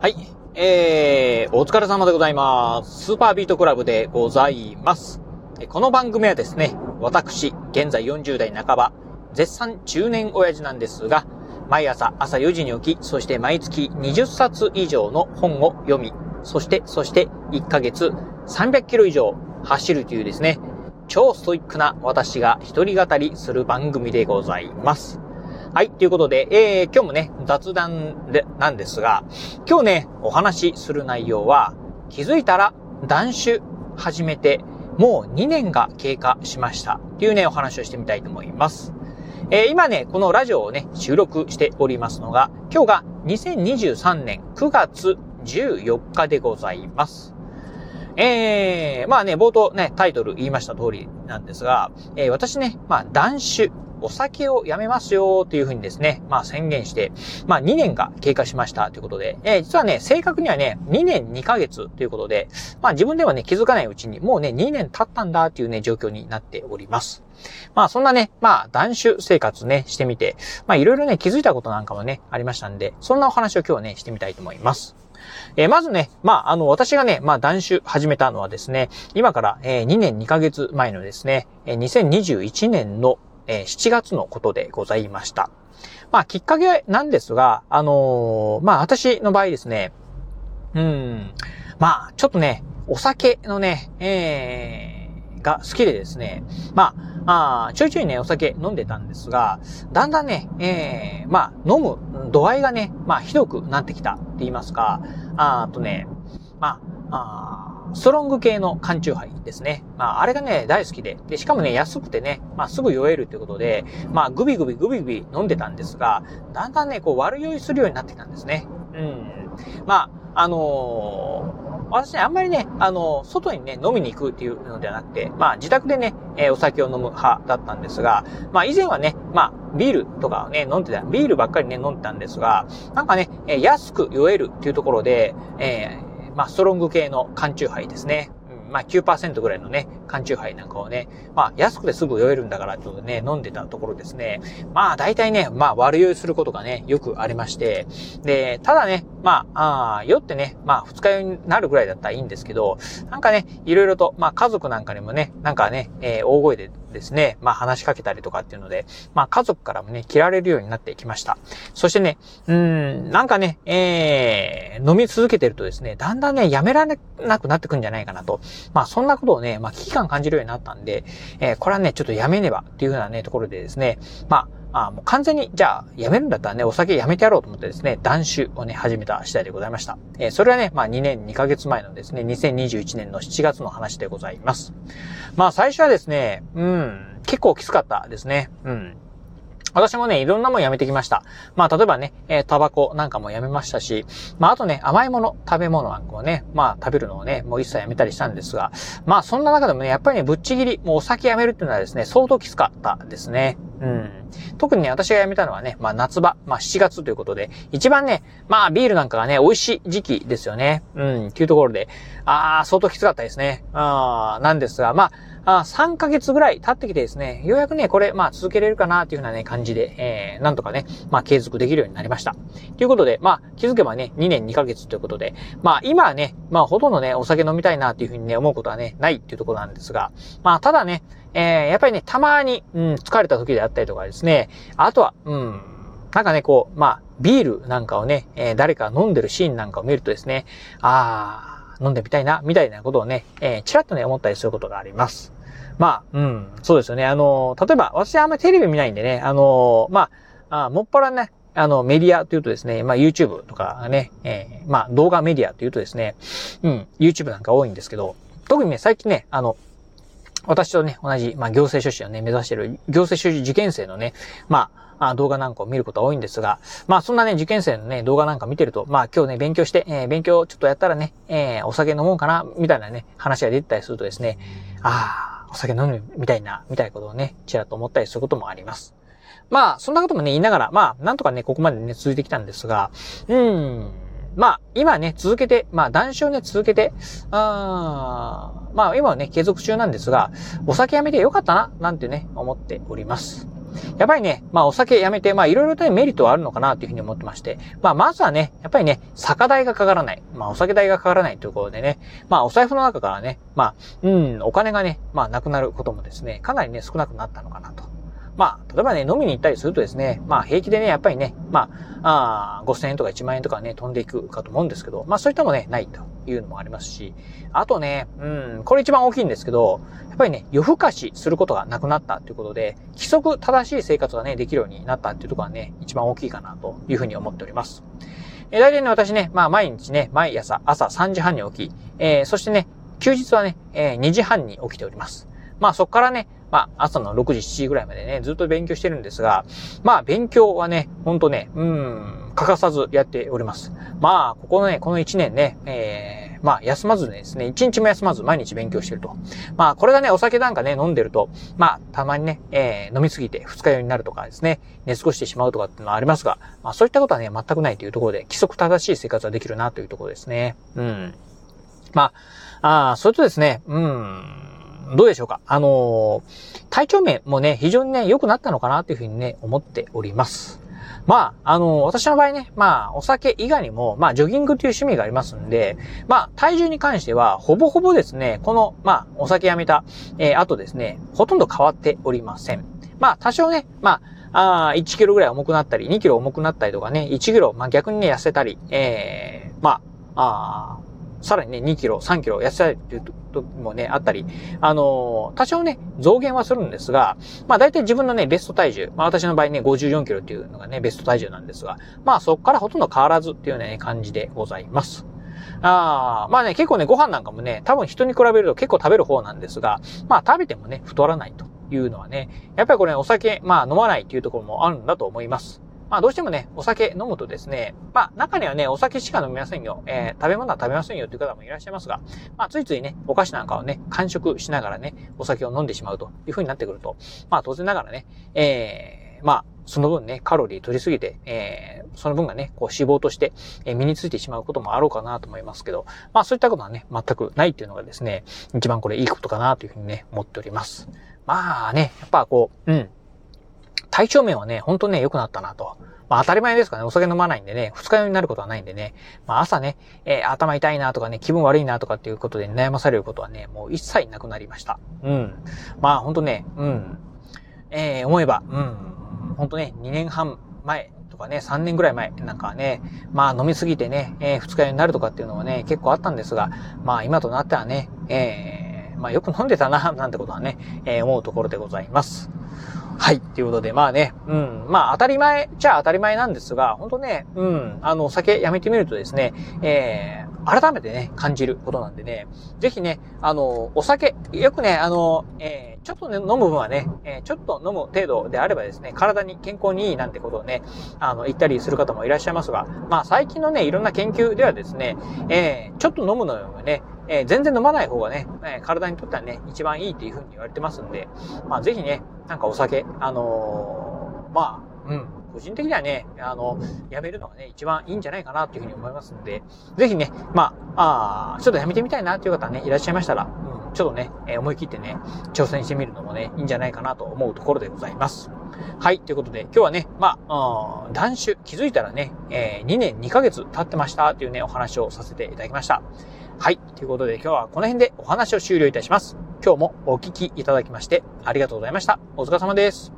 はい。えー、お疲れ様でございます。スーパービートクラブでございます。この番組はですね、私、現在40代半ば、絶賛中年親父なんですが、毎朝朝4時に起き、そして毎月20冊以上の本を読み、そして、そして1ヶ月300キロ以上走るというですね、超ストイックな私が一人語りする番組でございます。はい。ということで、えー、今日もね、雑談で、なんですが、今日ね、お話しする内容は、気づいたら、断酒始めて、もう2年が経過しました。っていうね、お話をしてみたいと思います。えー、今ね、このラジオをね、収録しておりますのが、今日が2023年9月14日でございます。えー、まあね、冒頭ね、タイトル言いました通りなんですが、えー、私ね、まあ、断酒、お酒をやめますよというふうにですね、まあ宣言して、まあ2年が経過しましたということで、えー、実はね、正確にはね、2年2ヶ月ということで、まあ自分ではね、気づかないうちに、もうね、2年経ったんだというね、状況になっております。まあそんなね、まあ断酒生活ね、してみて、まあいろいろね、気づいたことなんかもね、ありましたんで、そんなお話を今日はね、してみたいと思います。えー、まずね、まあ、あの、私がね、まあ、断酒始めたのはですね、今から、えー、2年2ヶ月前のですね、えー、2021年の、えー、7月のことでございました。まあ、きっかけなんですが、あのー、まあ、私の場合ですね、うん、まあ、ちょっとね、お酒のね、えー、が好きでですね、まあ、あちょいちょいね、お酒飲んでたんですが、だんだんね、えー、まあ、飲む度合いがね、まあ、ひどくなってきたって言いますか、あとね、まあ、あストロング系の缶チューハイですね。まあ、あれがね、大好きで。で、しかもね、安くてね、まあ、すぐ酔えるってことで、まあ、グビグビグビグビ飲んでたんですが、だんだんね、こう、悪酔いするようになってきたんですね。うん。まあ、あのー私ね、あんまりね、あの、外にね、飲みに行くっていうのではなくて、まあ、自宅でね、えー、お酒を飲む派だったんですが、まあ、以前はね、まあ、ビールとかね、飲んでた、ビールばっかりね、飲んでたんですが、なんかね、えー、安く酔えるっていうところで、えー、まあ、ストロング系の缶チューハイですね。うん、まあ9%ぐらいのね、缶チューハイなんかをね、まあ安くてすぐ酔えるんだからちょっとね、飲んでたところですね。まあ大体ね、まあ悪酔いすることがね、よくありまして。で、ただね、まあ、あ酔ってね、まあ二日酔いになるぐらいだったらいいんですけど、なんかね、いろいろと、まあ家族なんかにもね、なんかね、えー、大声でですね、まあ話しかけたりとかっていうので、まあ家族からもね、切られるようになってきました。そしてね、うん、なんかね、えー、飲み続けてるとですね、だんだんね、やめられなくなってくんじゃないかなと。まあそんなことをね、まあ危機感感じるようになったんで、えー、これはね、ちょっとやめねばっていうふうなね、ところでですね、まあ、あもう完全に、じゃあ、やめるんだったらね、お酒やめてやろうと思ってですね、断酒をね、始めた次第でございました。えー、それはね、まあ2年2ヶ月前のですね、2021年の7月の話でございます。まあ最初はですね、うん、結構きつかったですね。うん。私もね、いろんなもんやめてきました。まあ、例えばね、えー、タバコなんかもやめましたし、まあ、あとね、甘いもの、食べ物なんかをね、まあ、食べるのをね、もう一切やめたりしたんですが、まあ、そんな中でもね、やっぱりね、ぶっちぎり、もうお酒やめるっていうのはですね、相当きつかったですね。うん。特にね、私が辞めたのはね、まあ夏場、まあ7月ということで、一番ね、まあビールなんかがね、美味しい時期ですよね。うん、っていうところで、ああ、相当きつかったですね。あなんですが、まあ、あ3ヶ月ぐらい経ってきてですね、ようやくね、これ、まあ続けれるかなっていうふうなね、感じで、えー、なんとかね、まあ継続できるようになりました。ということで、まあ気づけばね、2年2ヶ月ということで、まあ今はね、まあほとんどね、お酒飲みたいなっていうふうにね、思うことはね、ないっていうところなんですが、まあただね、えー、やっぱりね、たまに、うん、疲れた時であったりとかですね、あとは、うん、なんかね、こう、まあ、ビールなんかをね、えー、誰か飲んでるシーンなんかを見るとですね、あー、飲んでみたいな、みたいなことをね、えー、ちらっとね、思ったりすることがあります。まあ、うん、そうですよね。あの、例えば、私はあんまりテレビ見ないんでね、あの、まあ、あもっぱらね、あの、メディアというとですね、まあ YouTube とかね、えー、まあ動画メディアというとですね、うん、YouTube なんか多いんですけど、特にね、最近ね、あの、私とね、同じ、まあ、行政書士をね、目指している行政書士受験生のね、まあ、動画なんかを見ることが多いんですが、まあ、そんなね、受験生のね、動画なんか見てると、まあ、今日ね、勉強して、えー、勉強ちょっとやったらね、えー、お酒飲もうかな、みたいなね、話が出てたりするとですね、ああ、お酒飲むみたいな、みたいなことをね、ちらっと思ったりすることもあります。まあ、そんなこともね、言いながら、まあ、なんとかね、ここまでね、続いてきたんですが、うーん、まあ、今ね、続けて、まあ、断酒をね、続けて、あまあ、今はね、継続中なんですが、お酒やめてよかったな、なんてね、思っております。やっぱりね、まあお酒やめて、まあいろいろとメリットはあるのかなというふうに思ってまして、まあまずはね、やっぱりね、酒代がかからない。まあお酒代がかからないということでね、まあお財布の中からね、まあ、うん、お金がね、まあなくなることもですね、かなりね、少なくなったのかなと。まあ、例えばね、飲みに行ったりするとですね、まあ平気でね、やっぱりね、まあ、あ5000円とか1万円とかね、飛んでいくかと思うんですけど、まあそういったもね、ないというのもありますし、あとね、うん、これ一番大きいんですけど、やっぱりね、夜更かしすることがなくなったということで、規則正しい生活がね、できるようになったっていうところがね、一番大きいかなというふうに思っております。えー、大体ね、私ね、まあ毎日ね、毎朝朝3時半に起き、えー、そしてね、休日はね、えー、2時半に起きております。まあそこからね、まあ朝の6時、7時ぐらいまでね、ずっと勉強してるんですが、まあ勉強はね、ほんとね、うん、欠かさずやっております。まあ、ここのね、この1年ね、えー、まあ休まずですね、1日も休まず毎日勉強してると。まあこれがね、お酒なんかね、飲んでると、まあたまにね、えー、飲みすぎて二日酔いになるとかですね、寝過ごしてしまうとかっていうのはありますが、まあそういったことはね、全くないというところで、規則正しい生活はできるなというところですね。うん。まあ、ああ、それとですね、うん。どうでしょうか？あのー、体調面もね、非常にね、良くなったのかなというふうにね、思っております。まあ、あのー、私の場合ね、まあ、お酒以外にも、まあ、ジョギングという趣味がありますんで、まあ、体重に関しては、ほぼほぼですね、この、まあ、お酒やめた、えー、あとですね、ほとんど変わっておりません。まあ、多少ね、まあ、あ1キロぐらい重くなったり、2キロ重くなったりとかね、1キロ、まあ逆にね、痩せたり、ええー、まあ、あさらにね、2キロ、3キロ痩せたりという時もね、あったり、あのー、多少ね、増減はするんですが、まあ大体自分のね、ベスト体重、まあ私の場合ね、54キロっていうのがね、ベスト体重なんですが、まあそこからほとんど変わらずっていうね、感じでございます。ああ、まあね、結構ね、ご飯なんかもね、多分人に比べると結構食べる方なんですが、まあ食べてもね、太らないというのはね、やっぱりこれ、ね、お酒、まあ飲まないっていうところもあるんだと思います。まあどうしてもね、お酒飲むとですね、まあ中にはね、お酒しか飲みませんよ、えー、食べ物は食べませんよという方もいらっしゃいますが、まあついついね、お菓子なんかをね、完食しながらね、お酒を飲んでしまうという風になってくると、まあ当然ながらね、えー、まあその分ね、カロリー取りすぎて、えー、その分がね、こう脂肪として、え、身についてしまうこともあろうかなと思いますけど、まあそういったことはね、全くないっていうのがですね、一番これいいことかなというふうにね、思っております。まあね、やっぱこう、うん。体調面はね、ほんとね、良くなったなと。まあ当たり前ですかね。お酒飲まないんでね、二日酔いになることはないんでね。まあ朝ね、えー、頭痛いなとかね、気分悪いなとかっていうことで悩まされることはね、もう一切なくなりました。うん。まあほんとね、うん。えー、思えば、うん。ほんとね、2年半前とかね、3年ぐらい前なんかね、まあ飲みすぎてね、えー、二日酔いになるとかっていうのはね、結構あったんですが、まあ今となってはね、えー、まあよく飲んでたな、なんてことはね、えー、思うところでございます。はい。ということで、まあね、うん。まあ当たり前じゃ当たり前なんですが、本当ね、うん。あの、お酒やめてみるとですね、えー、改めてね、感じることなんでね、ぜひね、あの、お酒、よくね、あの、えー、ちょっとね、飲む分はね、えー、ちょっと飲む程度であればですね、体に健康にいいなんてことをね、あの、言ったりする方もいらっしゃいますが、まあ最近のね、いろんな研究ではですね、えー、ちょっと飲むのよね、えー、全然飲まない方がね、え、体にとってはね、一番いいっていう風に言われてますんで、まあぜひね、なんかお酒、あの、まあ、うん、個人的にはね、あの、やめるのがね、一番いいんじゃないかなっていうふうに思いますんで、ぜひね、まあ、あちょっとやめてみたいなっていう方ね、いらっしゃいましたら、うん、ちょっとね、え、思い切ってね、挑戦してみるのもね、いいんじゃないかなと思うところでございます。はい、ということで、今日はね、まあ、うん、断酒、気づいたらね、えー、2年2ヶ月経ってましたというね、お話をさせていただきました。はい。ということで今日はこの辺でお話を終了いたします。今日もお聞きいただきましてありがとうございました。お疲れ様です。